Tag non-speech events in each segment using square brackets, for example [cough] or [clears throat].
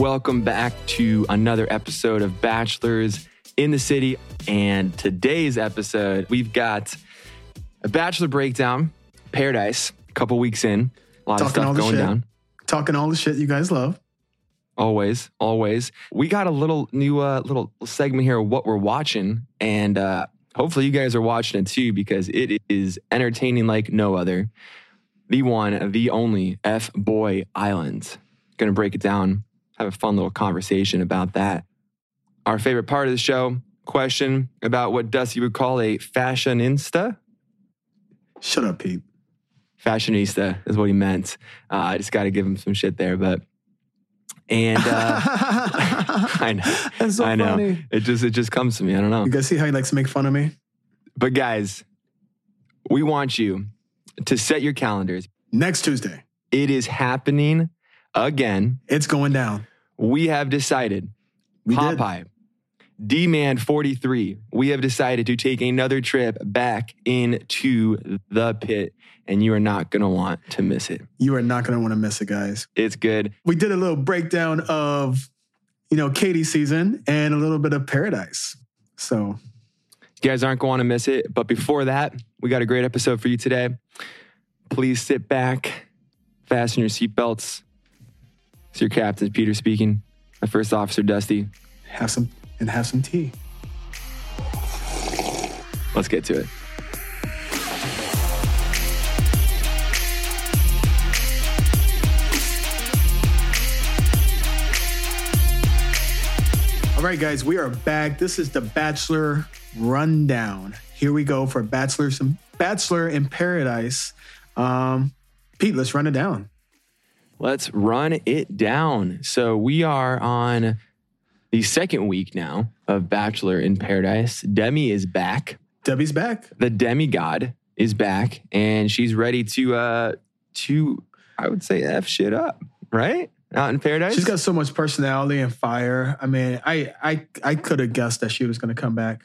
Welcome back to another episode of Bachelors in the City. And today's episode, we've got a Bachelor breakdown, Paradise, a couple weeks in, a lot Talking of stuff going shit. down. Talking all the shit you guys love. Always, always. We got a little new uh, little segment here of what we're watching, and uh, hopefully you guys are watching it too because it is entertaining like no other. The one, the only F Boy Island. Gonna break it down, have a fun little conversation about that. Our favorite part of the show question about what Dusty would call a fashionista. Shut up, Pete. Fashionista is what he meant. Uh, I just got to give him some shit there, but and uh, [laughs] I know. That's so I know. funny. It just it just comes to me. I don't know. You guys see how he likes to make fun of me? But guys, we want you to set your calendars. Next Tuesday, It is happening again. it's going down. We have decided, We did. D Man 43, we have decided to take another trip back into the pit, and you are not going to want to miss it. You are not going to want to miss it, guys. It's good. We did a little breakdown of, you know, Katie season and a little bit of Paradise. So You guys aren't going to miss it. But before that, we got a great episode for you today. Please sit back, fasten your seatbelts. It's your captain, Peter speaking. My first officer, Dusty. have some and have some tea. Let's get to it. All right, guys, we are back. This is the Bachelor Rundown. Here we go for Bachelor some Bachelor in Paradise. Um, Pete, let's run it down. Let's run it down. So we are on the second week now of Bachelor in Paradise. Demi is back. Debbie's back. The demigod is back, and she's ready to uh to I would say f shit up, right? Out in paradise. She's got so much personality and fire. I mean, I I I could have guessed that she was going to come back.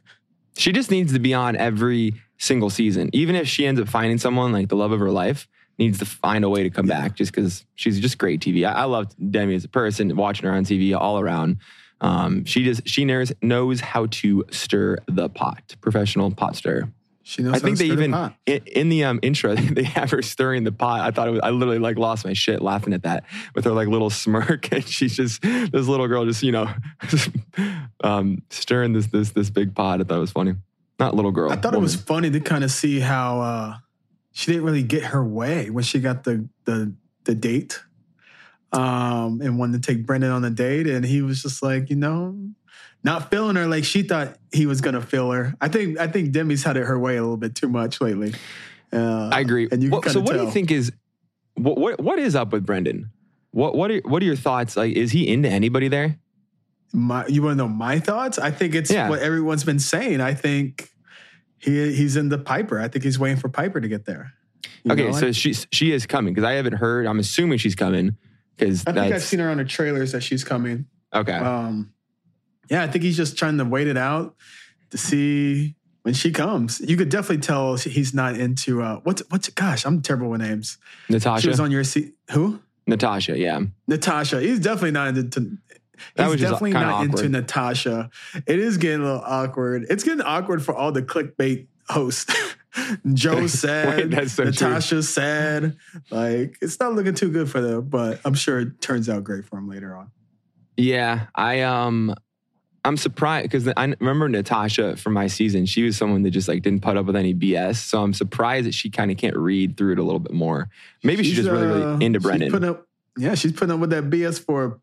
She just needs to be on every single season. Even if she ends up finding someone like the love of her life, needs to find a way to come back just because she's just great TV. I, I love Demi as a person, watching her on TV all around. Um, she just she knows knows how to stir the pot, professional pot stirrer. She knows. I think how to they the even in, in the um, intro [laughs] they have her stirring the pot. I thought it was, I literally like lost my shit laughing at that with her like little smirk, [laughs] and she's just this little girl just you know [laughs] um, stirring this this this big pot. I thought it was funny. Not little girl. I thought it was funny to kind of see how uh, she didn't really get her way when she got the the the date, um, and wanted to take Brendan on a date, and he was just like, you know, not feeling her like she thought he was gonna feel her. I think I think Demi's had it her way a little bit too much lately. Uh, I agree. And you What- so what do you think is what what what is up with Brendan? What what are what are your thoughts? Like, is he into anybody there? My, you want to know my thoughts? I think it's Yeah. what everyone's been saying. I think he he's in the Pieper. I think he's waiting for Pieper to get there. You okay, so she's she is coming because I haven't heard. I'm assuming she's coming because I think I've seen her on the trailers that she's coming. okay. Um, yeah, I think he's just trying to wait it out to see when she comes. You could definitely tell he's not into uh, what's what's. Gosh, I'm terrible with names. Natasha. She was on your seat. Who? Natasha, yeah. Natasha. He's definitely not into. That He's was definitely not into. Natasha. It is getting a little awkward. It's getting awkward for all the clickbait hosts. [laughs] Joe sad. [laughs] Wait, so true. Natasha's sad. Like it's not looking too good for them, but I'm sure it turns out great for him later on. Yeah, I um I'm surprised because I remember Natasha from my season. She was someone that just like didn't put up with any BS. So I'm surprised that she kind of can't read through it a little bit more. Maybe she's, just really, uh, really into Brendan. up, yeah, she's putting up with that BS for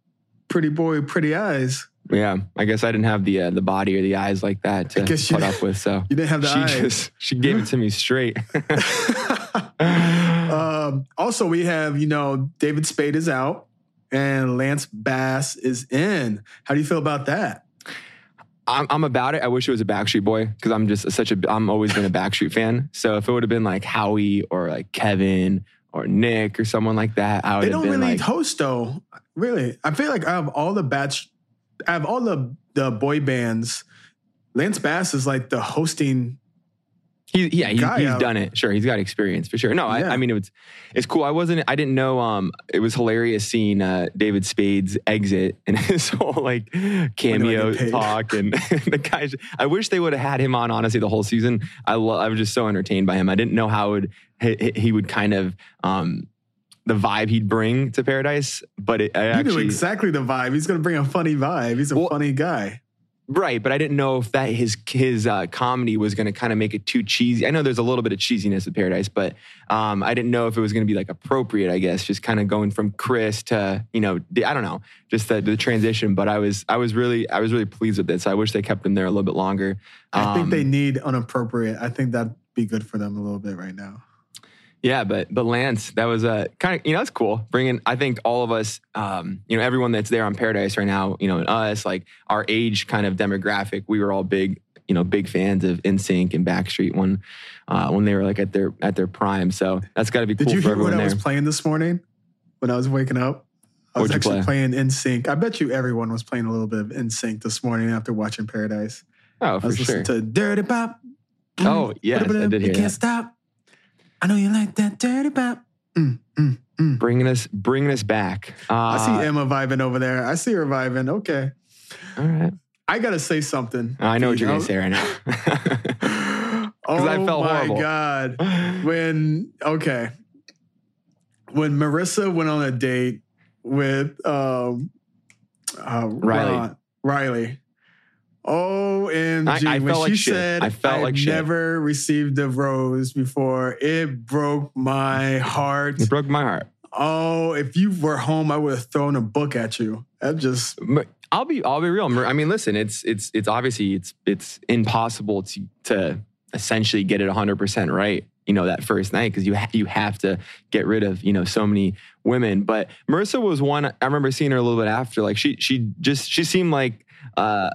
pretty boy, pretty eyes. yeah, I guess I didn't have the uh, the body or the eyes like that to guess you- put up with. So [laughs] You didn't have the she eyes. just she gave it to me straight. [laughs] um, also, we have you know David Spade is out and Lance Bass is in. How do you feel about that? I'm, I'm about it. I wish it was a Backstreet Boy because I'm just such a. I'm always been a Backstreet fan. So if it would have been like Howie or like Kevin or Nick or someone like that, I They don't really like, host though. Really, I feel like I have all the batch, I have all the the boy bands, Lance Bass is like the hosting He, yeah, he's, guy he's out. done it. Sure, he's got experience for sure. No, I, Yeah. I mean it was it's cool. I wasn't. I didn't know. Um, it was hilarious seeing uh, David Spade's exit and [laughs] his whole like cameo talk and [laughs] the guys. I wish they would have had him on. Honestly, the whole season. I lo- I was just so entertained by him. I didn't know how it would he, he would kind of um the vibe he'd bring to Paradise, but it I You actually knew exactly the vibe. He's going to bring a funny vibe. He's a Well- funny guy. Right, but I didn't know if that his his uh, comedy was going to kind of make it too cheesy. I know there's a little bit of cheesiness at Paradise, but um, I didn't know if it was going to be like appropriate. I guess just kind of going from Chris to you know I don't know just the, the transition. But I was I was really I was really pleased with this. I wish they kept him there a little bit longer. I think Um, they need unappropriate. I think that'd be good for them a little bit right now. Yeah, but but Lance, that was a kind of you know that's cool. Bringing, I think all of us, um, you know, everyone that's there on Paradise right now, you know, and us, like our age kind of demographic, we were all big, you know, big fans of NSYNC and Backstreet when uh, when they were like at their at their prime. So that's got to be Did cool you for hear what everyone I there. was playing this morning when I was waking up? I was What'd you actually play? playing NSYNC. I bet you everyone was playing a little bit of NSYNC this morning after watching Paradise. oh, I for was sure. listening to Dirty Pop. Oh, yes, I did You hear can't that. stop. I know you like that Dirty Pop. Mm, mm, mm. bringing us bringing us back. Uh, I see Emma vibing over there. I see her vibing. Okay. All right, I gotta say something. I know what you're gonna say right now. [laughs] oh I felt my horrible. god. When okay. When Maurissa went on a date with um uh, Riley. Ron- Riley. OMG. I- I when felt she like shit. said I felt "I've like shit." never received a rose before, it broke my heart. it broke my heart. Oh, if you were home, I would have thrown a book at you. That just I'll be I'll be real. I mean, listen, it's it's it's obviously it's it's impossible to to essentially get it 100% right, you know, that first night because you ha- you have to get rid of, you know, so many women. But Maurissa was one I remember seeing her a little bit after like she she just she seemed like uh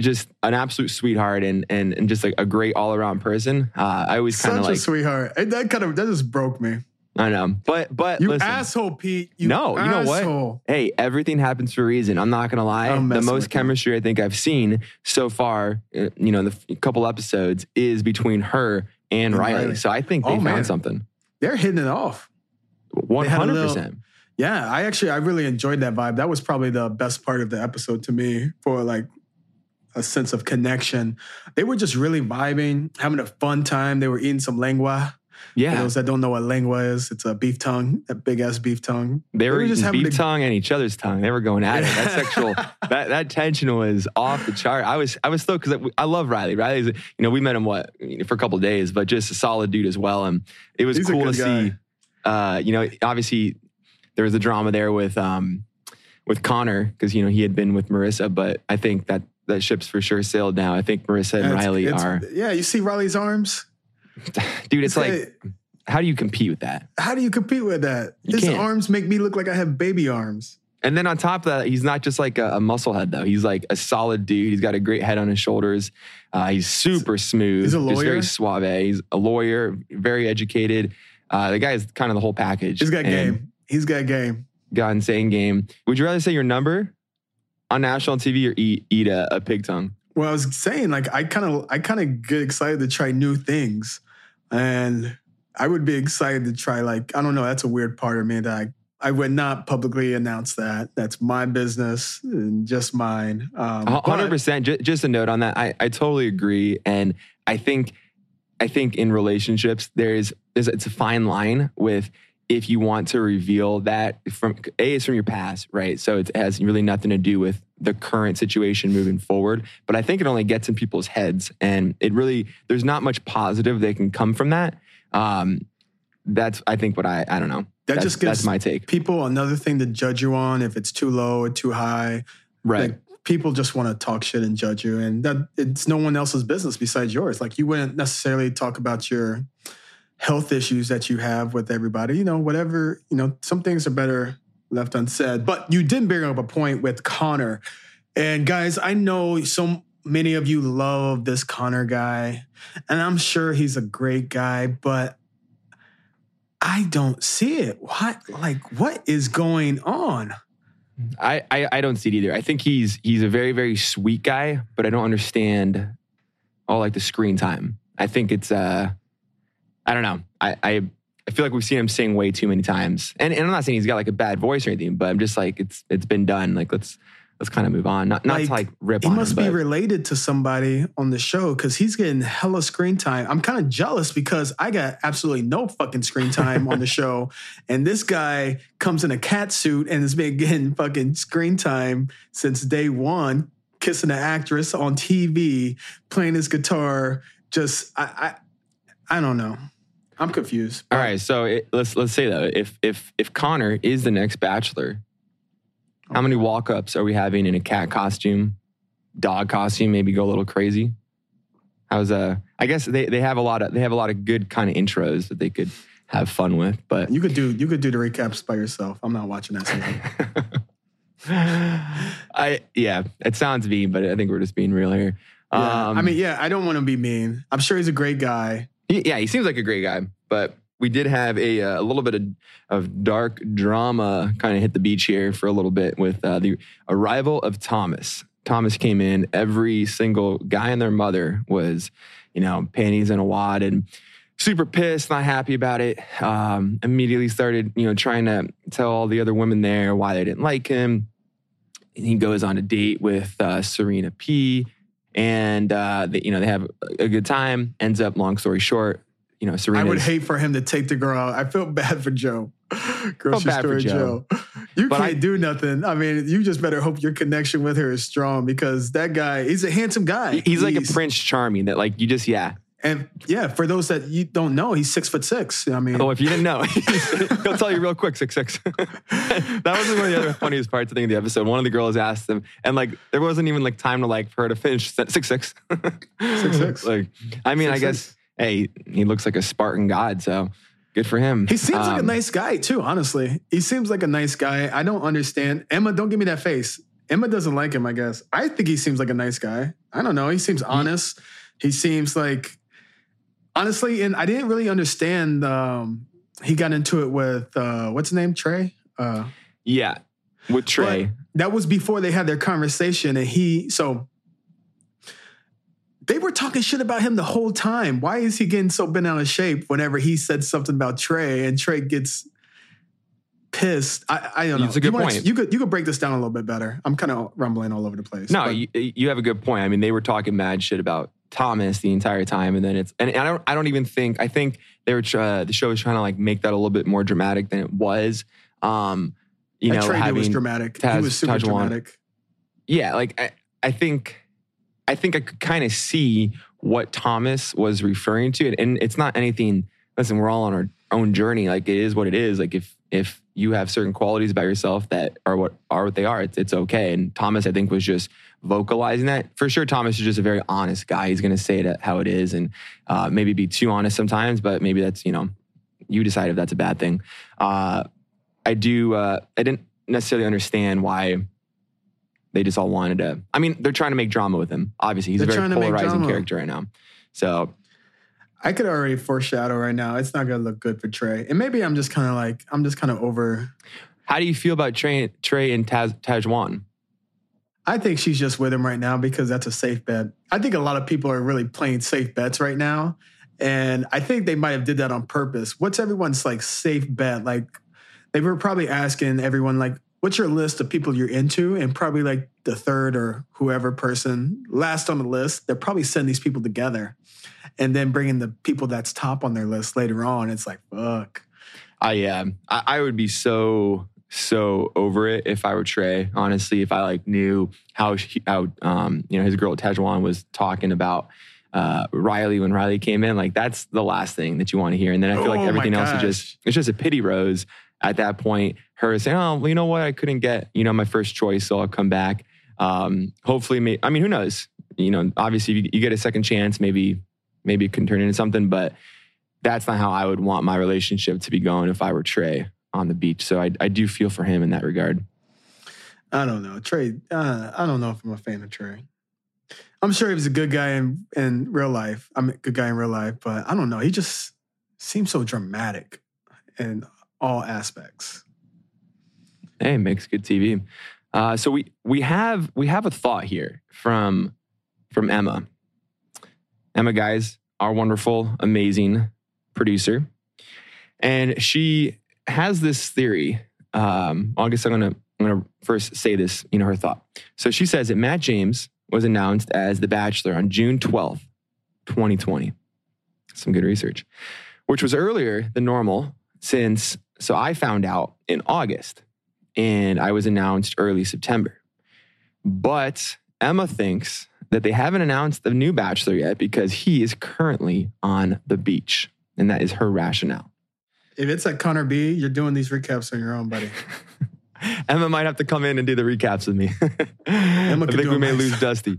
just an absolute sweetheart and and, and just like a great all around person. Uh, I always kind such of like a sweetheart. And that kind of that just broke me. I know, but but You listen, asshole, Pete. You No, you know what? hey, everything happens for a reason. I'm not gonna lie. The most with you. chemistry I think I've seen so far, uh, you know, in the f- couple episodes, is between her and, And Riley. Riley. So I think they Oh, found man. something. They're hitting it off. One hundred percent. Yeah, I actually I really enjoyed that vibe. That was probably the best part of the episode to me for like a sense of connection. They were just really vibing, having a fun time. They were eating some lengua. For Yeah, those that don't know what lengua is, it's a beef tongue, a big ass beef tongue. they were, were just having beef a- tongue and each other's tongue. They were going at it. That sexual, [laughs] that that tension was off the chart. I was I was stoked because I, I love Riley. Riley's, you know, we met him what for a couple of days, but just a solid dude as well. And it was He's cool to guy. see. Uh, you know, obviously there was a drama there with um with Connor because you know he had been with Maurissa, but I think that that ship's for sure sailed now. I think Maurissa and It's- Riley it's- are, Yeah, you see Riley's arms? [laughs] dude. It's like, how do you compete with that? how do you compete with that? You His can't. arms make me look like I have baby arms. And then on top of that, he's not just like a, a musclehead though. He's like a solid dude. He's got a great head on his shoulders. Uh, he's super smooth. He's a Just lawyer? very suave. He's a lawyer, very educated. Uh, the guy's kind of the whole package. He's got game. He's got game. Got insane game. Would you rather say your number on national TV or eat eat a, a pig tongue? Well, I was saying, like, I kind of, I kind of get excited to try new things, and I would be excited to try, like, I don't know, that's a weird part of me that I, I would not publicly announce that. That's my business and just mine. Um, Hundred percent. Just a note on that. I, I totally agree, and I think I think in relationships there's there's it's a fine line with if you want to reveal that from a is from your past, right? So it has really nothing to do with the current situation moving forward. But I think it only gets in people's heads, and it really there's not much positive that can come from that. Um, that's I think what I I don't know. That that's, just gives that's my take. people another thing to judge you on if it's too low or too high. Right. Like people just want to talk shit and judge you, and that it's no one else's business besides yours. Like you wouldn't necessarily talk about your health issues that you have with everybody. You know, whatever. You know, some things are better left unsaid. But you did bring up a point with Connor, and guys, I know so many of you love this Connor guy, and I'm sure he's a great guy, but. I don't see it. What like what is going on? I, I I don't see it either. I think he's he's a very very sweet guy, but I don't understand all like the screen time. I think it's uh, I don't know. I I, I feel like we've seen him sing way too many times, and, and I'm not saying he's got like a bad voice or anything, but I'm just like it's it's been done. Like let's let's kind of move on. Not not to like rip He on must him, be but- related to somebody on the show because he's getting hella screen time. I'm kind of jealous because I got absolutely no fucking screen time on the [laughs] show. And this guy comes in a cat suit and has been getting fucking screen time since day one, kissing an actress on TV, playing his guitar. Just, I, I, I don't know. I'm confused. All right, so it, let's let's say that if if if Connor is the next Bachelor, how many walk ups are we having in a cat costume, dog costume? Maybe go a little crazy. How's uh? I guess they, they have a lot of they have a lot of good kind of intros that they could have fun with, but You could do you could do the recaps by yourself. I'm not watching that. [laughs] I yeah, it sounds mean, but I think we're just being real here. Yeah. Um, I mean, yeah, I don't want to be mean. I'm sure he's a great guy. He- yeah, he seems like a great guy, but we did have a, uh, a little bit of, of dark drama kind of hit the beach here for a little bit with uh, the arrival of Thomas. Thomas came in. Every single guy and their mother was, you know, panties in a wad and super pissed, not happy about it. Um, immediately started, you know, trying to tell all the other women there why they didn't like him. And he goes on a date with uh, Serena P and uh, they, you know they have a good time. Ends up, long story short, you know Serena. I would hate for him to take the girl out. I feel bad for Joe. [laughs] Grocery bad for store Joe. Joe. You But can't I- do nothing. I mean, you just better hope your connection with her is strong because that guy, he's a handsome guy. He's like a Prince Charming that like you just yeah. And yeah, for those that you don't know, he's six foot six. I mean, Oh, if you didn't know, [laughs] he'll tell you real quick. Six six. [laughs] that was one of the other funniest parts I think of the episode. One of the girls asked him, and like there wasn't even like time to like for her to finish six six. Six, six. [laughs] Like I mean, I guess six. hey, he looks like a Spartan god, so good for him. He seems like a Um, nice guy too, honestly. He seems like a nice guy. I don't understand. Emma, don't give me that face. Emma doesn't like him, I guess. I think he seems like a nice guy. I don't know. He seems honest. He seems like honestly, and I didn't really understand um he got into it with uh what's his name? Tre? Uh Yeah, with Tre. but that was before they had their conversation, and he so they were talking shit about him the whole time. Why is he getting so bent out of shape whenever he said something about Tre and Tre gets pissed? I, I don't know. It's a good you wanna- point. You could you could break this down a little bit better. I'm kind of rumbling all over the place. No, you, you have a good point. I mean, they were talking mad shit about Thomas the entire time, and then it's and I don't I don't even think I think they were try, the show was trying to like make that a little bit more dramatic than it was. Um, you know, having was dramatic. he was super Tahzjuan. dramatic. yeah, like I, I think I think I could kind of see what Thomas was referring to, and, and it's not anything. Listen, we're all on our own journey. Like it is what it is. Like if if you have certain qualities about yourself that are what are what they are, it's it's okay. And Thomas, I think, was just vocalizing that. For sure, Thomas is just a very honest guy. He's going to say it how it is, and uh, maybe be too honest sometimes. But maybe that's you know, you decide if that's a bad thing. Uh, I do. Uh, I didn't necessarily understand why they just all wanted to. I mean, they're trying to make drama with him. Obviously, he's They're a very trying to make polarizing character right now. So I could already foreshadow right now. It's not gonna look good for Tre. And maybe I'm just kind of like I'm just kind of over. How do you feel about Tre, Tre and Taz, Tahzjuan? I think she's just with him right now because that's a safe bet. I think a lot of people are really playing safe bets right now. And I think they might have did that on purpose. What's everyone's like safe bet? Like they were probably asking everyone like, what's your list of people you're into? And probably like the third or whoever person last on the list, they'll probably send these people together and then bringing the people that's top on their list later on. It's like, fuck. I um, I, I would be so so over it if I were Tre. Honestly, if I like knew how she, how um you know his girl Tahzjuan was talking about uh Riley when Riley came in, like that's the last thing that you want to hear. And then I feel Oh like my everything else is just it's just a pity rose at that point. Her saying, oh, well, you know what, I couldn't get you know my first choice, so I'll come back. Um, hopefully, may, I mean, who knows? You know, obviously, you, you get a second chance, maybe maybe it can turn into something, but that's not how I would want my relationship to be going if I were Tre on the beach. So I, I do feel for him in that regard. I don't know. Tre, uh, I don't know if I'm a fan of Trey. I'm sure he was a good guy in, in real life. I'm a good guy in real life, but I don't know. He just seems so dramatic in all aspects. Hey, makes good TV. Uh, so we we have we have a thought here from from Emma. Emma, guys, our wonderful, amazing producer, and she has this theory. Um, guess I'm gonna I'm gonna first say this. You know her thought. So she says that Matt James was announced as the Bachelor on June 12th, 2020. Some good research, which was earlier than normal since. So I found out in August, and I was announced early September. But Emma thinks that they haven't announced the new Bachelor yet because he is currently on the beach, and that is her rationale. If it's at Connor B, you're doing these recaps on your own, buddy. [laughs] Emma might have to come in and do the recaps with me. [laughs] Emma I think we may lose Dusty.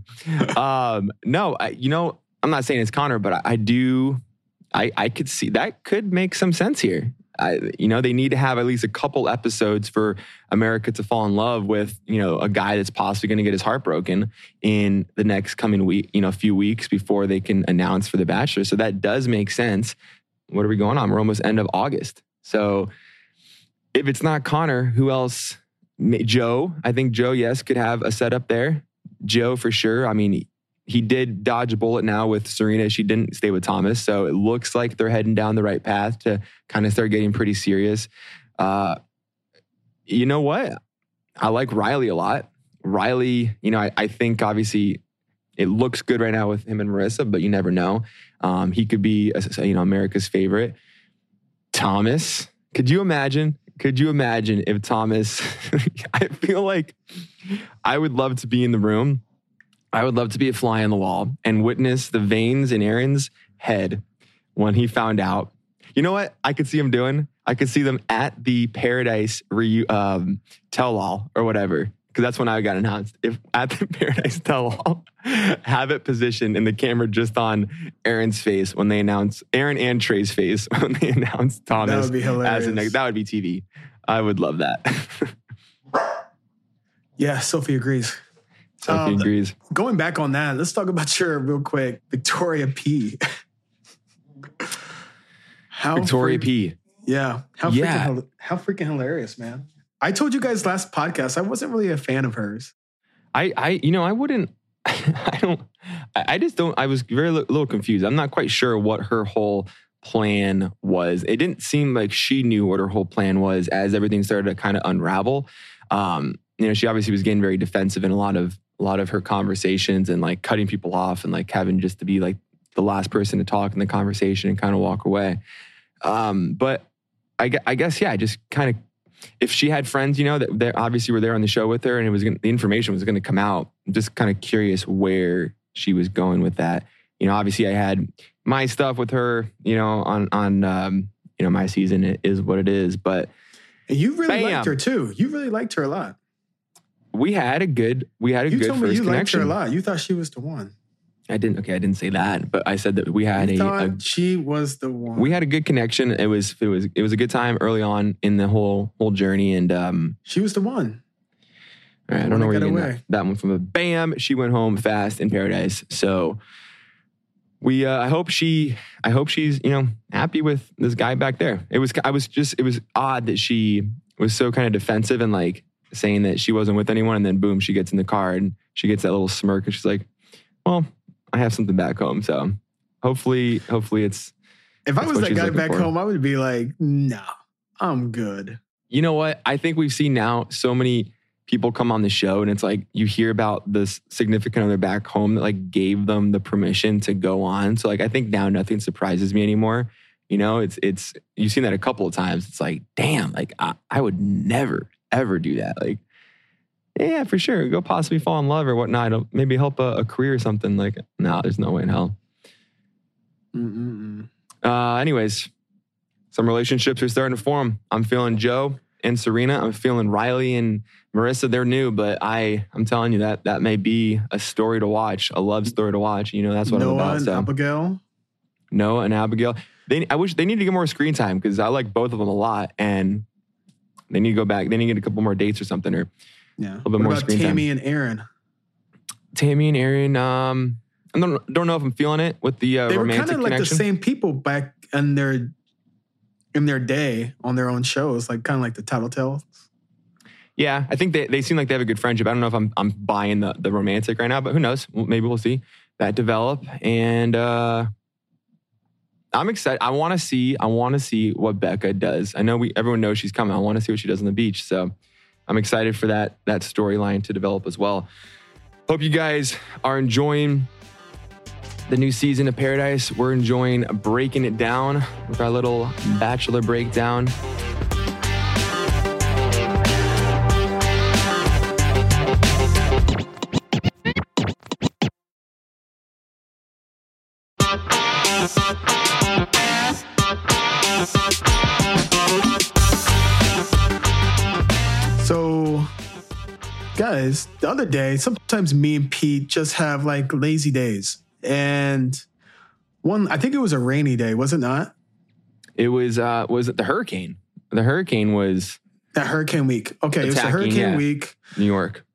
Um, no, I, you know, I'm not saying it's Connor, but I, I do. I I could see that could make some sense here. I, you know, they need to have at least a couple episodes for America to fall in love with, you know, a guy that's possibly going to get his heart broken in the next coming week, you know, a few weeks before they can announce for the Bachelor. So that does make sense. What are we going on? We're almost end of August. So if it's not Connor, who else? Joe. I think Joe, yes, could have a setup there. Joe for sure. I mean, he did dodge a bullet now with Serena. She didn't stay with Thomas. So it looks like they're heading down the right path to kind of start getting pretty serious. Uh, you know what? I like Riley a lot. Riley, you know, I, I think obviously it looks good right now with him and Maurissa, but you never know. Um, he could be, a, you know, America's favorite. Thomas, could you imagine? Could you imagine if Thomas? [laughs] I feel like I would love to be in the room. I would love to be a fly on the wall and witness the veins in Aaron's head when he found out. You know what? I could see him doing. I could see them at the Paradise reu- um, tell all or whatever, because that's when I got announced. If at the [laughs] Paradise tell all, have it positioned and the camera just on Aaron's face when they announce Aaron and Tre's face [laughs] when they announce Thomas That would be as hilarious. a next. That would be TV. I would love that. [laughs] yeah, Sophie agrees. Um, agrees. Going back on that, let's talk about your real quick Victoria P. how Victoria freak- P. Yeah, how Yeah. freaking how freaking hilarious, man. I told you guys last podcast I wasn't really a fan of hers. I, I, you know, I wouldn't. [laughs] I don't. I just don't. I was very li- little confused. I'm not quite sure what her whole plan was. It didn't seem like she knew what her whole plan was as everything started to kind of unravel. Um, you know, she obviously was getting very defensive in a lot of a lot of her conversations and like cutting people off and like having just to be like the last person to talk in the conversation and kind of walk away. Um, but I, I guess yeah, just kind of if she had friends, you know, that, that obviously were there on the show with her and it was gonna, the information was going to come out. I'm just kind of curious where she was going with that. You know, obviously I had my stuff with her, you know, on, on, um, you know, my season it is what it is, but you really Bam. liked her too. You really liked her a lot. We had a good, we had a You good told me first you liked her a lot. You thought she was the one. I didn't, okay. I didn't say that, but I said that we had You a, thought a she was the one. we had a good connection. It was, it was, it was a good time early on in the whole, whole journey. And, um, she was the one. All right, I don't know where you're away. that, that one from. But bam, she went home fast in paradise. So we, uh, I hope she, I hope she's, you know, happy with this guy back there. It was, I was just, it was odd that she was so kind of defensive and like saying that she wasn't with anyone, and then boom, she gets in the car and she gets that little smirk and she's like, "Well, I have something back home." So hopefully, hopefully it's If I was that guy back for. home, I would be like, no, I'm good. you know what? I think we've seen now so many people come on the show, and it's like you hear about this significant other back home that like gave them the permission to go on. So like I think now nothing surprises me anymore. You know, it's it's you've seen that a couple of times. It's like, damn, like I, I would never ever do that. Like, yeah, for sure, go possibly fall in love or whatnot. It'll maybe help a, a career or something. Like, no, there's no way in hell. Mm-mm-mm. Uh, anyways, some relationships are starting to form. I'm feeling Joe and Serena. I'm feeling Riley and Maurissa. They're new, but I, I'm telling you that that may be a story to watch, a love story to watch. You know, that's what Noah I'm about. and So Abigail. Noah and Abigail. They, I wish they need to get more screen time because I like both of them a lot, and they need to go back. They need to get a couple more dates or something. Or Yeah. A little bit what more about screen time. Tammy and Aaron? Tammy and Aaron. Um, I don't don't know if I'm feeling it with the uh, They were kind of like the same people back in their in their day on their own shows, like kind of like the Tattletales. Yeah, I think they, they seem like they have a good friendship. I don't know if I'm I'm buying the, the romantic right now, but who knows? Maybe we'll see that develop. And uh, I'm excited. I want to see. I want to see what Becca does. I know we everyone knows she's coming. I want to see what she does on the beach. So I'm excited for that that storyline to develop as well. Hope you guys are enjoying the new season of Paradise. We're enjoying breaking it down with our little bachelor breakdown. So, guys, the other day, sometimes me and Pete just have like lazy days. And one, I think it was a rainy day, was it not? It was uh was it the hurricane? The hurricane was That hurricane week. Okay, it was a Attacking, hurricane yeah. week. New York.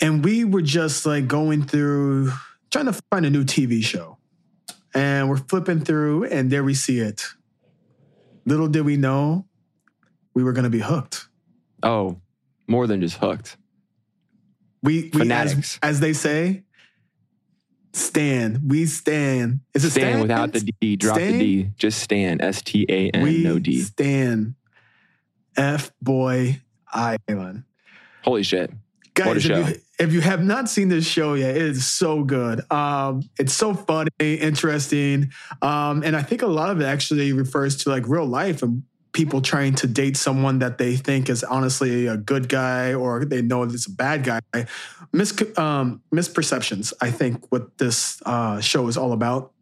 And we were just like going through, trying to find a new TV show. And we're flipping through, and there we see it. Little did we know we were going to be hooked. Oh, more than just hooked. We, we as, Fanatics. as they say, stand. We stand. Is it Stan stand? without the D. Drop Stan? the D. Just stand. S T A N. No D. stand. F Boy Island. Holy shit. Guys, if you, if you have not seen this show yet, it is so good. Um, it's so funny, interesting. Um, and I think a lot of it actually refers to like real life and people trying to date someone that they think is honestly a good guy or they know it's a bad guy. Mis- um, misperceptions, I think, what this uh, show is all about.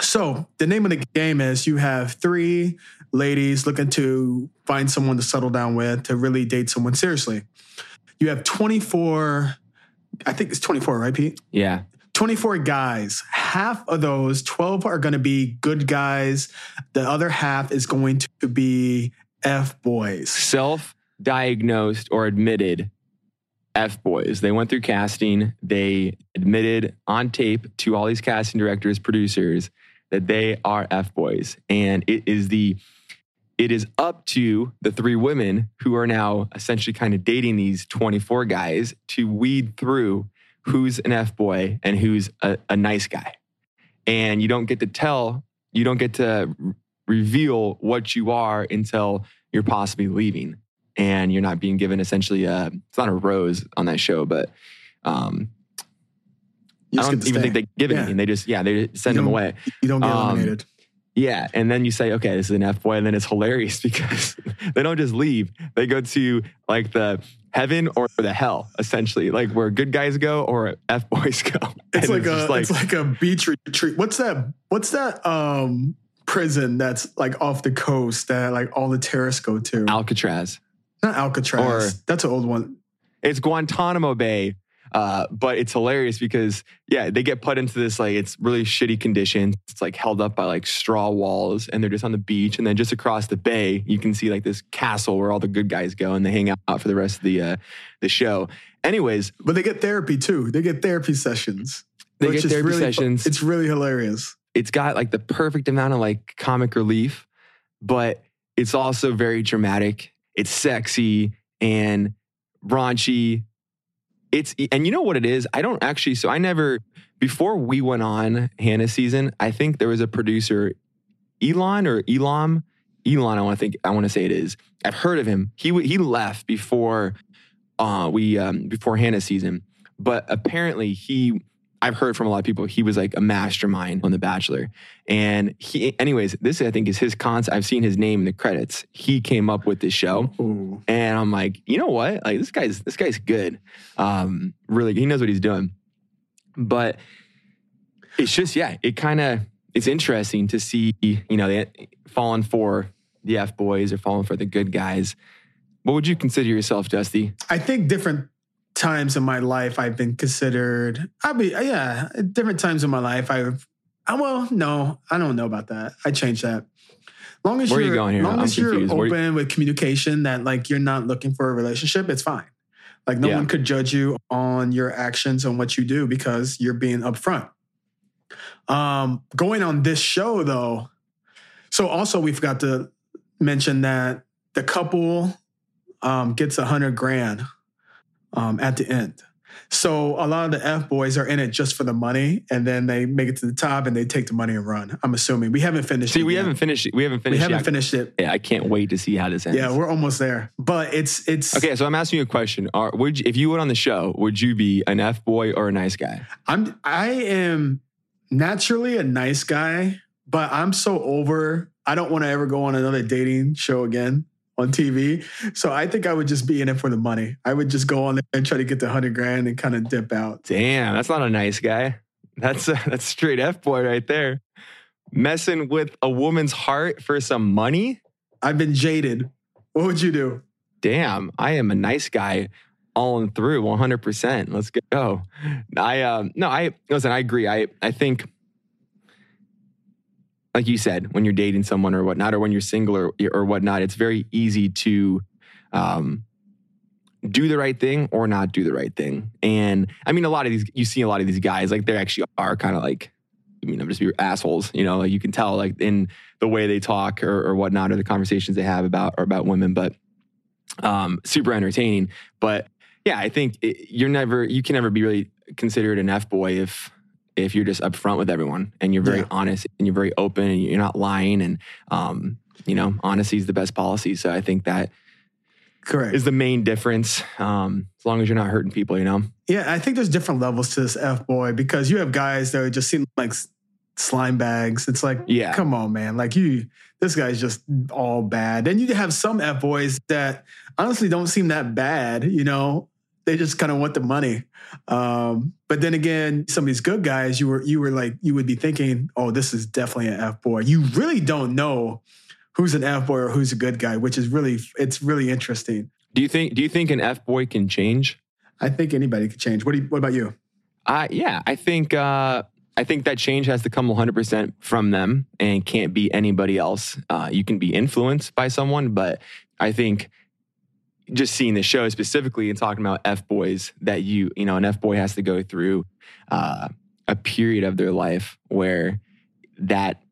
So the name of the game is you have three ladies looking to find someone to settle down with, to really date someone seriously. You have 24, I think it's 24, right, Pete? Yeah. 24 guys. Half of those, 12 are going to be good guys. The other half is going to be F boys. Self diagnosed or admitted F boys. They went through casting. They admitted on tape to all these casting directors, producers, that they are F boys. And it is the it is up to the three women who are now essentially kind of dating these 24 guys to weed through who's an F boy and who's a, a nice guy. And you don't get to tell, you don't get to reveal what you are until you're possibly leaving and you're not being given essentially a, it's not a rose on that show, but um, I don't even stay. think they give Yeah. anything. They just, yeah, they just send them away. You don't get um, eliminated. Yeah. And then you say, okay, this is an F boy. And then it's hilarious [laughs] because they don't just leave. They go to like the heaven or the hell, essentially, like where good guys go or F boys [laughs] go. It's like a just it's like a beach retreat. What's that? What's that um prison that's like off the coast that like all the terrorists go to? Alcatraz. Not Alcatraz. or- that's an old one. It's Guantanamo Bay. Uh, but it's hilarious because yeah, they get put into this like it's really shitty conditions. It's like held up by like straw walls, and they're just on the beach. And then just across the bay, you can see like this castle where all the good guys go and they hang out for the rest of the uh, the show. Anyways, But they get therapy too. They get therapy sessions. they get therapy really sessions. It's really hilarious. it's got like the perfect amount of like comic relief, but it's also very dramatic. It's sexy and raunchy. It's and you know what it is? I don't actually so I never before we went on Hannah season, I think there was a producer, Elon or Elam. Elon, I want to think I want to say it is. I've heard of him. He he left before uh we um before Hannah season, but apparently he I've heard from a lot of people he was like a mastermind on The Bachelor. And he, anyways, this I think is his concept. I've seen his name in the credits. He came up with this show. Ooh. And I'm like, you know what? Like this guy's this guy's good. Um, really, he knows what he's doing. But it's just, yeah, it kind of it's interesting to see, you know, they falling for the F boys or falling for the good guys. What would you consider yourself, Dusty? I think different times in my life I've been considered. I'll be yeah. Different times in my life I've. I, well, no, I don't know about that. I changed that. Long as Where are you you're, going here? long I'm as you're confused. Where- open with communication that like you're not looking for a relationship, it's fine. Like no Yeah. one could judge you on your actions on what you do because you're being upfront. Um, going on this show though, so also we forgot to mention that the couple um, gets a hundred grand um, at the end. So a lot of the F boys are in it just for the money, and then they make it to the top and they take the money and run. I'm assuming we haven't finished. See, it we yet. haven't finished. it. We haven't finished. we haven't yet. finished it. Yeah, I can't wait to see how this ends. Yeah, we're almost there, but it's it's. Okay, so I'm asking you a question. Are, would you, if you went on the show, would you be an F boy or a nice guy? I'm I am naturally a nice guy, but I'm so over. I don't want to ever go on another dating show again on TV. So I think I would just be in it for the money. I would just go on there and try to get the hundred grand and kind of dip out. Damn, that's not a nice guy. That's a, that's straight F boy right there. Messing with a woman's heart for some money. I've been jaded. What would you do? Damn, I am a nice guy all and through 100%. Let's go. I um no, I listen, I agree. I I think like you said, when you're dating someone or whatnot, or when you're single or or whatnot, it's very easy to um do the right thing or not do the right thing. And I mean, a lot of these, you see a lot of these guys, like they actually are kind of like, I mean, I'm just be assholes, you know, like you can tell like in the way they talk or, or whatnot, or the conversations they have about, or about women, but um, super entertaining. But yeah, I think it, you're never, you can never be really considered an F boy if, if you're just upfront with everyone and you're very Yeah. honest and you're very open and you're not lying and, um, you know, honesty is the best policy. So I think that Correct. is the main difference. Um, as long as you're not hurting people, you know. Yeah, I think there's different levels to this F boy because you have guys that just seem like slime bags. It's like, Yeah. come on, man. Like you, this guy's just all bad. Then you have some F boys that honestly don't seem that bad, you know. They just kind of want the money. Um, but then again, some of these good guys, you were you were like, you would be thinking, oh, this is definitely an F boy. You really don't know who's an F boy or who's a good guy, which is really it's really interesting. Do you think? Do you think an F boy can change? I think anybody could change. What do you, what about you? Uh, yeah, I think. Uh, I think that change has to come 100% from them and can't be anybody else. Uh, you can be influenced by someone, but I think just seeing the show specifically and talking about F boys that you, you know, an F boy has to go through uh, a period of their life where that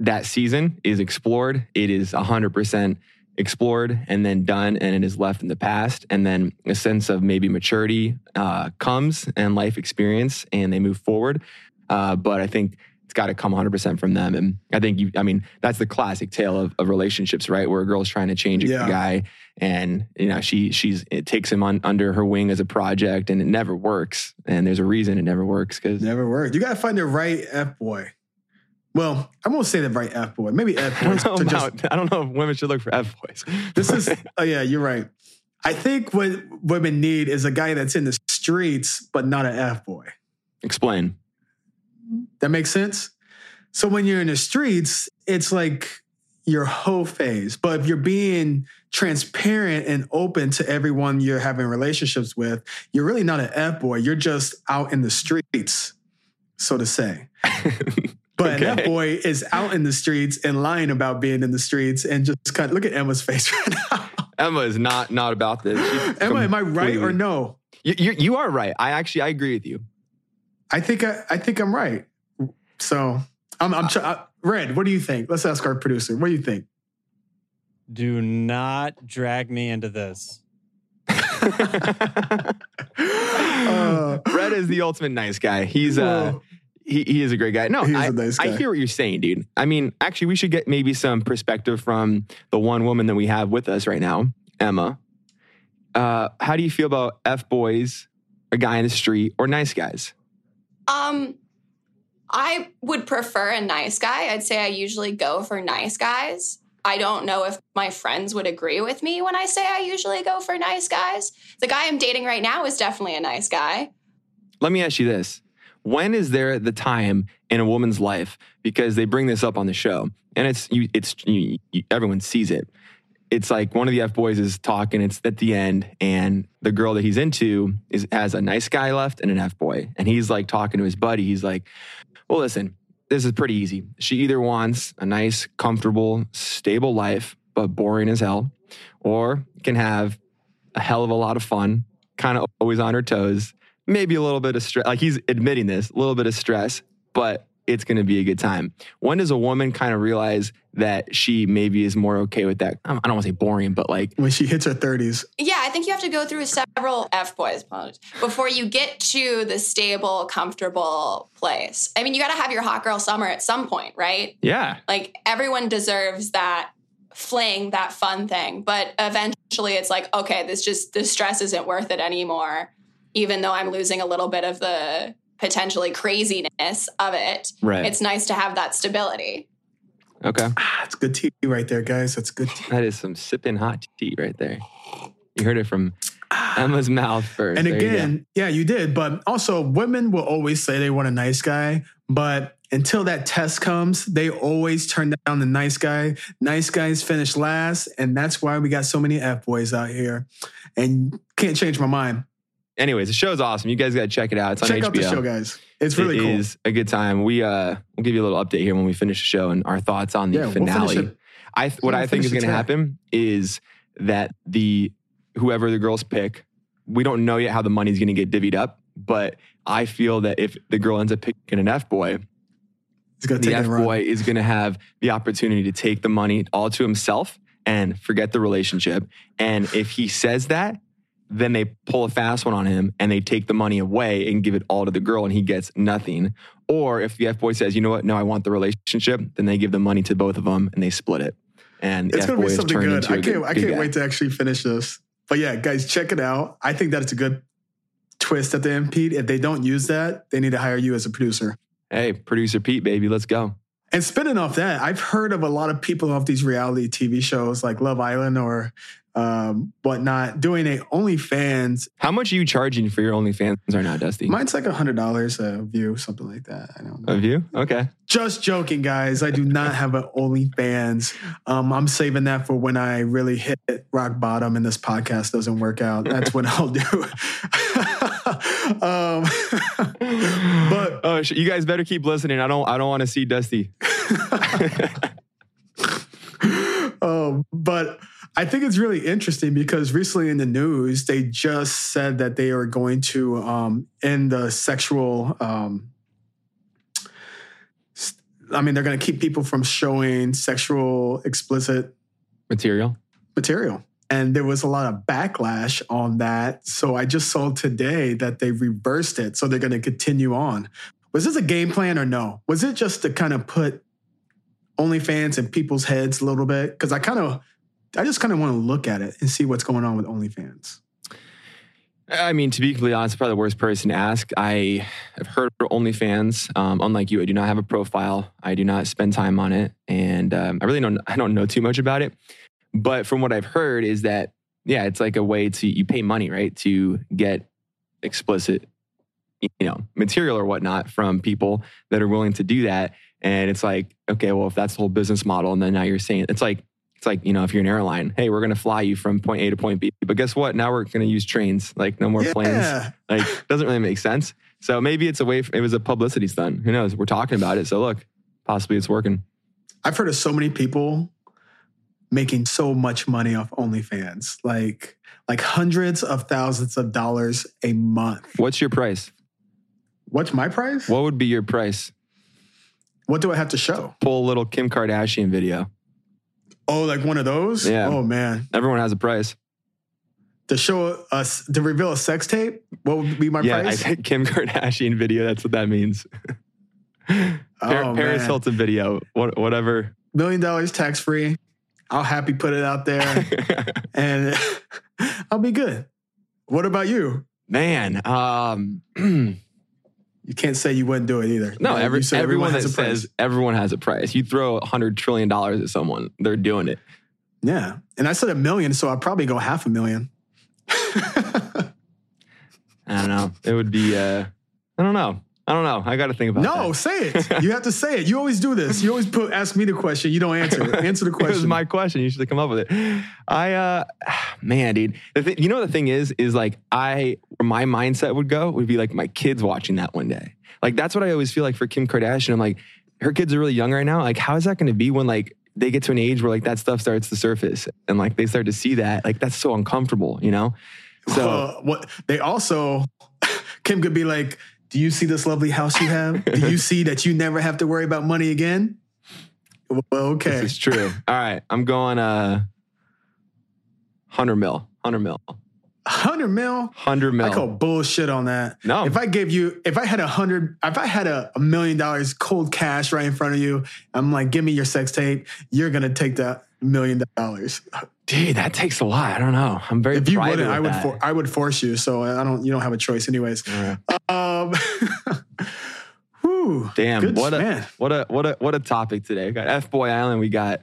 that season is explored. It is 100% explored and then done, and it is left in the past. And then a sense of maybe maturity uh, comes and life experience, and they move forward. Uh, but I think it's got to come 100% from them. And I think you, I mean, that's the classic tale of, of relationships, right? Where a girl's trying to change a Yeah. guy, and you know, she she's it takes him on under her wing as a project, and it never works. And there's a reason it never works because Never worked. You got to find the right F boy. Well, I won't say the right F boy. Maybe F [laughs] I boys. don't, just, I don't know if women should look for F boys. this is. [laughs] Oh yeah, you're right. I think what women need is a guy that's in the streets, but not an F boy. explain. That makes sense. So when you're in the streets, it's like your whole phase. But if you're being transparent and open to everyone you're having relationships with, you're really not an F boy. You're just out in the streets, so to say. [laughs] But an Okay. F boy is out in the streets and lying about being in the streets and just kind of look at Emma's face [laughs] right now. Emma is not not about this. She's [laughs] Emma, am I right or no? You, you, you are right. I actually I agree with you. I think I, I think I'm right. So I'm, I'm try- uh, Red. What do you think? Let's ask our producer. What do you think? Do not drag me into this. Uh, [laughs] Red is the ultimate nice guy. He's uh Whoa. he, he is a great guy. No, He is I, a nice I hear what you're saying, dude. I mean, actually, we should get maybe some perspective from the one woman that we have with us right now, Emma. Uh, how do you feel about F boys, a guy in the street, or nice guys? Um, I would prefer a nice guy. I'd say I usually go for nice guys. I don't know if my friends would agree with me when I say I usually go for nice guys. The guy I'm dating right now is definitely a nice guy. Let me ask you this. When is there the time in a woman's life because they bring this up on the show and it's you it's you, you, everyone sees it. It's like one of the F boys is talking it's at the end and the girl that he's into is has a nice guy left and an F boy and he's like talking to his buddy he's like, "Well, listen, this is pretty easy. She either wants a nice, comfortable, stable life but boring as hell or can have a hell of a lot of fun, kind of always on her toes, maybe a little bit of stress. Like he's admitting this, a little bit of stress, but it's going to be a good time. When does a woman kind of realize that she maybe is more okay with that? I don't want to say boring, but like when she hits her 30s. Yeah, I think you have to go through several F boys before you get to the stable, comfortable place. I mean, you got to have your hot girl summer at some point, right? Yeah. Like everyone deserves that fling, that fun thing. But eventually it's like, okay, this just, the stress isn't worth it anymore, even though I'm losing a little bit of the potentially craziness of it. Right. It's nice to have that stability. Okay. Ah, it's good tea right there, guys. That's good tea. That is some sipping hot tea right there. You heard it from Emma's mouth first. And There you again, yeah, you did. But also, women will always say they want a nice guy. But until that test comes, they always turn down the nice guy. Nice guys finish last. And that's why we got so many F boys out here. And can't change my mind. Anyways, the show's awesome. You guys got to check it out. It's on Check HBO. out the show, guys. It's really It cool. is a good time. We uh, we'll give you a little update here when we finish the show and our thoughts on the Yeah, we'll finale. it. I th- what We'll I think is going to happen is that the whoever the girls pick, we don't know yet how the money's going to get divvied up, but I feel that if the girl ends up picking an F boy, It's going to the F boy is going to have the opportunity to take the money all to himself and forget the relationship. And if he says that, then they pull a fast one on him and they take the money away and give it all to the girl and he gets nothing. Or if the F boy says, you know what, no, I want the relationship, then they give the money to both of them and they split it. And It's going to be something good. I can't, I can't guy. wait to actually finish this. But yeah, guys, check it out. I think that it's a good twist at the end, Pete. If they don't use that, they need to hire you as a producer. Hey, producer Pete, baby, let's go. And spinning off that, I've heard of a lot of people off these reality TV shows like Love Island or um, but not doing a OnlyFans. How much are you charging for your OnlyFans right now, Dusty? Mine's like a hundred dollars a view, something like that. I don't know. Of you? Okay. Just joking, guys. I do not have an OnlyFans. Um, I'm saving that for when I really hit rock bottom and this podcast doesn't work out. That's what I'll do. [laughs] um, [laughs] but oh, sh- you guys better keep listening. I don't. I don't want to see Dusty. [laughs] um, but I think it's really interesting because recently in the news, they just said that they are going to um, end the sexual. Um, I mean, they're going to keep people from showing sexual explicit Material. material. And there was a lot of backlash on that. So I just saw today that they reversed it. So they're going to continue on. Was this a game plan or no? Was it just to kind of put OnlyFans in people's heads a little bit? Because I kind of, I just kind of want to look at it and see what's going on with OnlyFans. I mean, to be completely honest, probably the worst person to ask. I have heard of OnlyFans. Um, unlike you, I do not have a profile. I do not spend time on it, and um, I really don't. I don't know too much about it. But from what I've heard, is that yeah, it's like a way to you pay money, right, to get explicit, you know, material or whatnot from people that are willing to do that. And it's like, okay, well, if that's the whole business model, and then now you're saying it's like it's like you know, if you're an airline, hey, we're going to fly you from point A to point B, but guess what? Now we're going to use trains, like no more planes. Yeah. [laughs] Like, doesn't really make sense. So maybe it's a way. It was a publicity stunt. Who knows? We're talking about it, so look, possibly it's working. I've heard of so many people making so much money off OnlyFans, like like hundreds of thousands of dollars a month. What's your price? What's my price? What would be your price? What do I have to show? Pull a little Kim Kardashian video. Oh, like one of those? Yeah. Oh man. Everyone has a price. To show us to reveal a sex tape, what would be my yeah, I price? said Kim Kardashian video. That's what that means. [laughs] Oh, Paris man. Hilton video. What, whatever. Million dollars tax free. I'll happy put it out there [laughs] and [laughs] I'll be good. What about you? Man, um, [clears throat] You can't say you wouldn't do it either. no, every, said everyone, that has a price. says everyone has a price. You throw a hundred trillion dollars at someone, they're doing it. Yeah. And I said a million, so I'll probably go half a million. [laughs] I don't know. It would be. Uh, I don't know. I don't know. I got to think about it. no, that. say it. [laughs] You have to say it. You always do this. You always put ask me the question. You don't answer. Answer the [laughs] It was question. my question. You should have come up with it. I, uh, [sighs] man, dude. The thing, you know, the thing is, is like I, my mindset would go would be like my kids watching that one day. Like that's what I always feel like for Kim Kardashian. I'm like, her kids are really young right now. Like, how is that going to be when like they get to an age where like that stuff starts to surface and like they start to see that? Like that's so uncomfortable, you know? So Uh, what they also [laughs] Kim could be like, Do you see this lovely house you have? Do you see that you never have to worry about money again? Well, okay. This is true. All right, I'm going uh, hundred mil, hundred mil, 100 mil? hundred mil. I call bullshit on that. No. If I gave you, if I had a hundred, if I had a, a million dollars cold cash right in front of you, I'm like, give me your sex tape. You're gonna take that million dollars. Dude, that takes a lot. I don't know. I'm very. If you wouldn't, I would. For, I would force you. So I don't. You don't have a choice, anyways. Yeah. Um. [laughs] whew, Damn, good what a what a what a what a topic today. We got F Boy Island. We got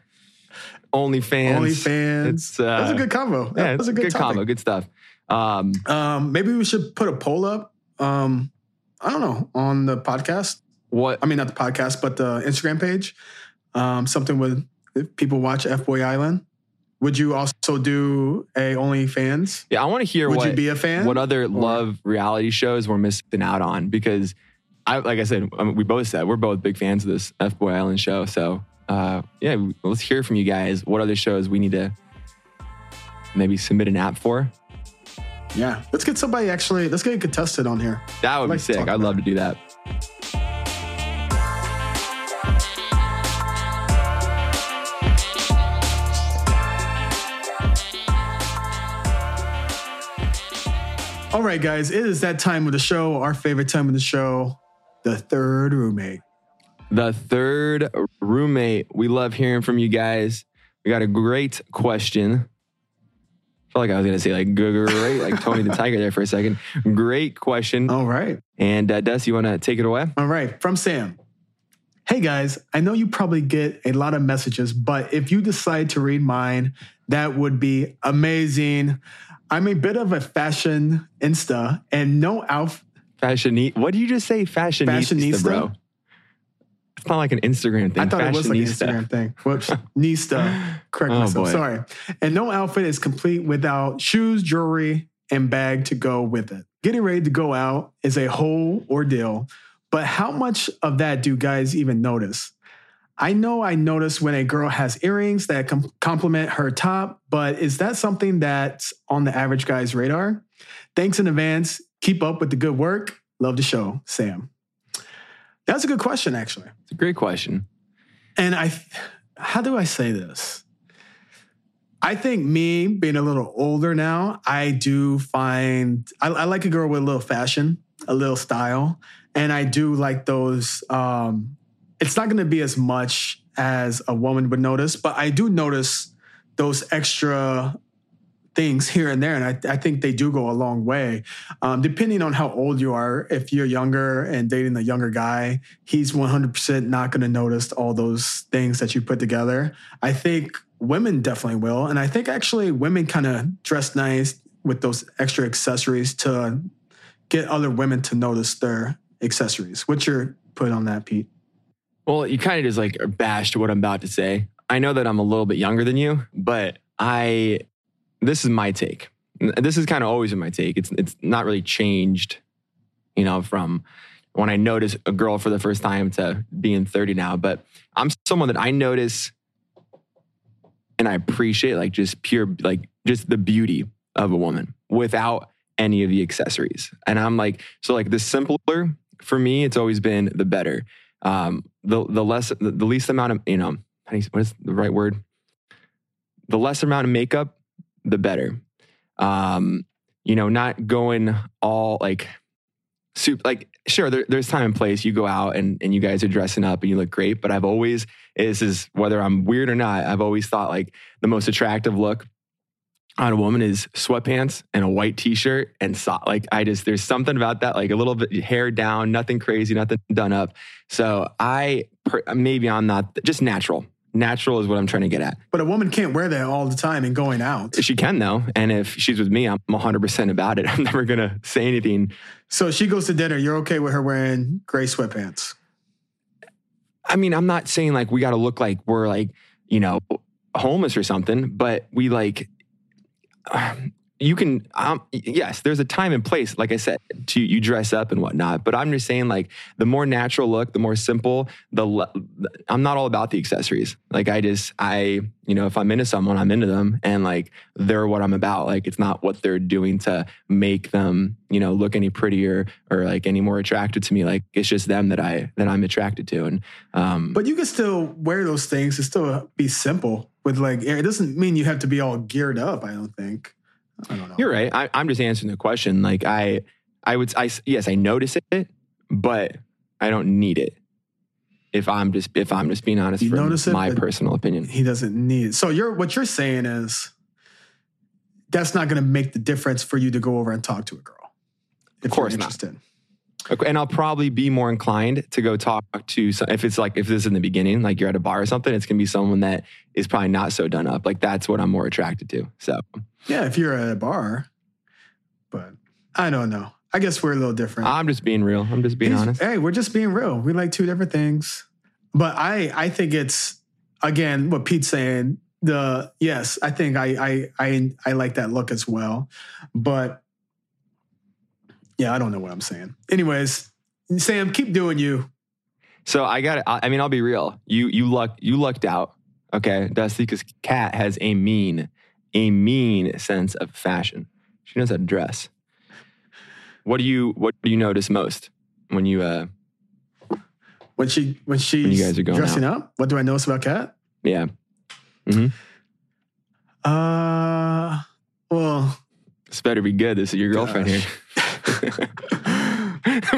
OnlyFans. OnlyFans. It's uh, that was a good combo. That yeah, was a good, topic. combo. Good stuff. Um, Um, maybe we should put a poll up. Um, I don't know on the podcast. what I mean, not the podcast, but the Instagram page. Um, something with if people watch F Boy Island. Would you also do a OnlyFans? Yeah, I want to hear Would what you be a fan? what other love reality shows we're missing out on because I like I said I mean, we both said we're both big fans of this F Boy Island show. So uh, yeah, let's hear from you guys. What other shows we need to maybe submit an app for? Yeah, let's get somebody actually. Let's get a contestant on here. That would I'd be like sick. I'd love to do that. All right, guys, it is that time of the show. Our favorite time of the show, the third roommate. The third roommate. We love hearing from you guys. We got a great question. I felt like I was gonna say like great, like Tony the [laughs] Tiger there for a second. Great question. All right. And uh, Des, you want to take it away? All right, from Sam. Hey guys, I know you probably get a lot of messages, but if you decide to read mine, that would be amazing. I'm a bit of a fashion insta and no outfit. Fashionista. What did you just say? Fashionista, Fashionista? bro. It's not like an Instagram thing. I thought it was like an Instagram thing. Whoops. Nista. [laughs] Correct Oh, myself. boy. Sorry. And no outfit is complete without shoes, jewelry, and bag to go with it. Getting ready to go out is a whole ordeal, but how much of that do guys even notice? I know I notice when a girl has earrings that com- complement her top, but is that something that's on the average guy's radar? Thanks in advance. Keep up with the good work. Love the show, Sam. That's a good question, actually. It's a great question. And I, how do I say this? I think me being a little older now, I do find I, I like a girl with a little fashion, a little style, and I do like those. Um, it's not going to be as much as a woman would notice, but I do notice those extra things here and there, and I, I think they do go a long way. Um, depending on how old you are, if you're younger and dating a younger guy, he's 100% not going to notice all those things that you put together. I think women definitely will. And I think actually women kind of dress nice with those extra accessories to get other women to notice their accessories. What's your put on that, Pete? Well, you kind of just like bashed what I'm about to say. I know that I'm a little bit younger than you, but I, this is my take. This is kind of always been my take. It's it's not really changed, you know, from when I notice a girl for the first time to being 30 now. But I'm someone that I notice and I appreciate like just pure like just the beauty of a woman without any of the accessories. And I'm like, so like the simpler for me, it's always been the better. Um, the the less the, least amount of you know what is the right word? The less amount of makeup, the better. Um, you know, not going all like soup like sure there, there's time and place you go out and, and you guys are dressing up and you look great but i've always this is whether i'm weird or not i've always thought like the most attractive look on a woman is sweatpants and a white t-shirt and so like i just there's something about that like a little bit hair down nothing crazy nothing done up so i per, maybe i'm not just natural natural is what i'm trying to get at But a woman can't wear that all the time and going out. she can though and if she's with me i'm 100% about it [laughs] i'm never gonna say anything So she goes to dinner. You're okay with her wearing gray sweatpants? I mean, I'm not saying like we got to look like we're like, you know, homeless or something, but we like, um, you can um, yes there's a time and place like i said to you dress up and whatnot but i'm just saying like the more natural look the more simple the le- i'm not all about the accessories. Like i just i you know if i'm into someone i'm into them and like they're what i'm about. Like it's not what they're doing to make them you know look any prettier or like any more attractive to me. Like it's just them that i that i'm attracted to and um But you can still wear those things and still be simple with like it doesn't mean you have to be all geared up, I don't think. I don't know. You're right. I, I'm just answering the question. Like I, I would, I yes, I notice it, but I don't need it. If I'm just, if I'm just being honest, You from notice it, my personal opinion. he doesn't need it. So you're what you're saying is that's not gonna make the difference for you to go over and talk to a girl. If course you're not. interested. Okay, And I'll probably be more inclined to go talk to some, if it's like if this is in the beginning, like you're at a bar or something, it's gonna be someone that is probably not so done up. Like that's what I'm more attracted to. So Yeah, if you're at a bar. But I don't know. I guess we're a little different. I'm just being real. I'm just being He's- honest. Hey, we're just being real. We like two different things. But I I think it's again what Pete's saying. The yes, I think I I I I like that look as well. But yeah, I don't know what I'm saying. Anyways, Sam, keep doing you. So I got. I I mean, I'll be real. You you luck you lucked out. Okay, Dusty, because Kat has a mean, a mean sense of fashion. She knows how to dress. What do you What do you notice most when you? uh When she when she's guys are going dressing up, what do I notice about Kat? Yeah, Mm-hmm. Uh well, this better be good. This is your girlfriend here. [laughs]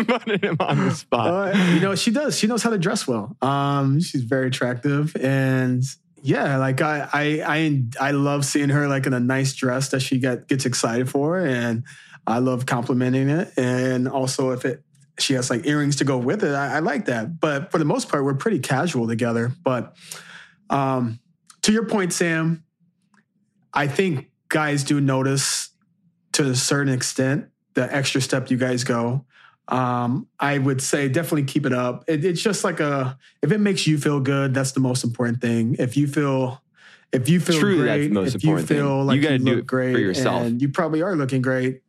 Putting him on the spot. Uh, you know, she does. She knows how to dress well. Um, she's very attractive, and yeah, like I, I, I, I love seeing her like in a nice dress that she get, gets excited for, and I love complimenting it. And also, if it she has like earrings to go with it, I, I like that. But for the most part, we're pretty casual together. But um, to your point, Sam, I think guys do notice to a certain extent the extra step you guys go um, I would say definitely keep it up. It, it's just like a if it makes you feel good, that's the most important thing. If you feel if you feel Truly, great, that's the most if you thing. feel You like you, gotta do look it for yourself. and you probably are looking great,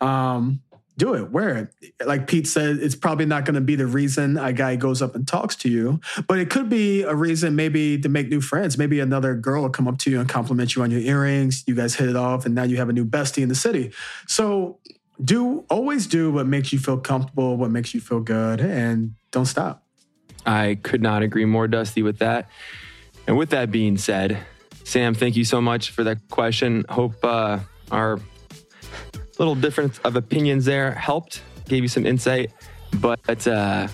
um, do it. Wear it. Like Pete said, it's probably not going to be the reason a guy goes up and talks to you, but it could be a reason maybe to make new friends. Maybe another girl will come up to you and compliment you on your earrings. You guys hit it off, and now you have a new bestie in the city. So do always do what makes you feel comfortable, what makes you feel good, and don't stop. I could not agree more, Dusty, with that. And with that being said, Sam, thank you so much for that question. Hope uh, our little difference of opinions there helped, gave you some insight. But uh,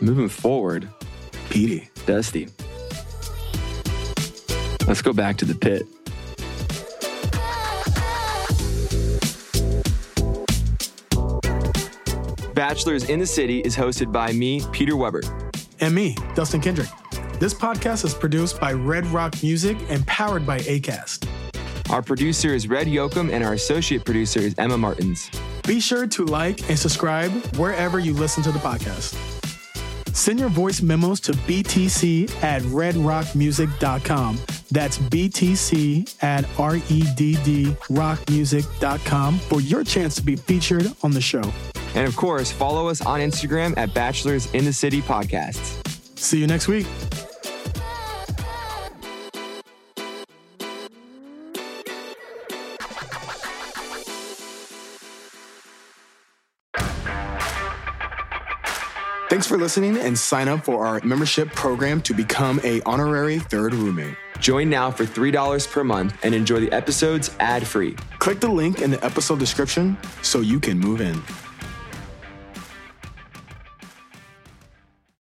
moving forward, Petey. Dusty, let's go back to the pit. Bachelors in the City is hosted by me, Peter Weber. And me, Dustin Kendrick. This podcast is produced by Red Rock Music and powered by ACAST. Our producer is Red Yoakum, and our associate producer is Emma Martins. Be sure to like and subscribe wherever you listen to the podcast. Send your voice memos to btc at redrockmusic.com. That's btc at E R-E-D-D rockmusic.com for your chance to be featured on the show. And of course, follow us on Instagram at Bachelors in the City Podcasts. See you next week. Thanks for listening and sign up for our membership program to become a honorary third roommate. Join now for $3 per month and enjoy the episodes ad free. Click the link in the episode description so you can move in.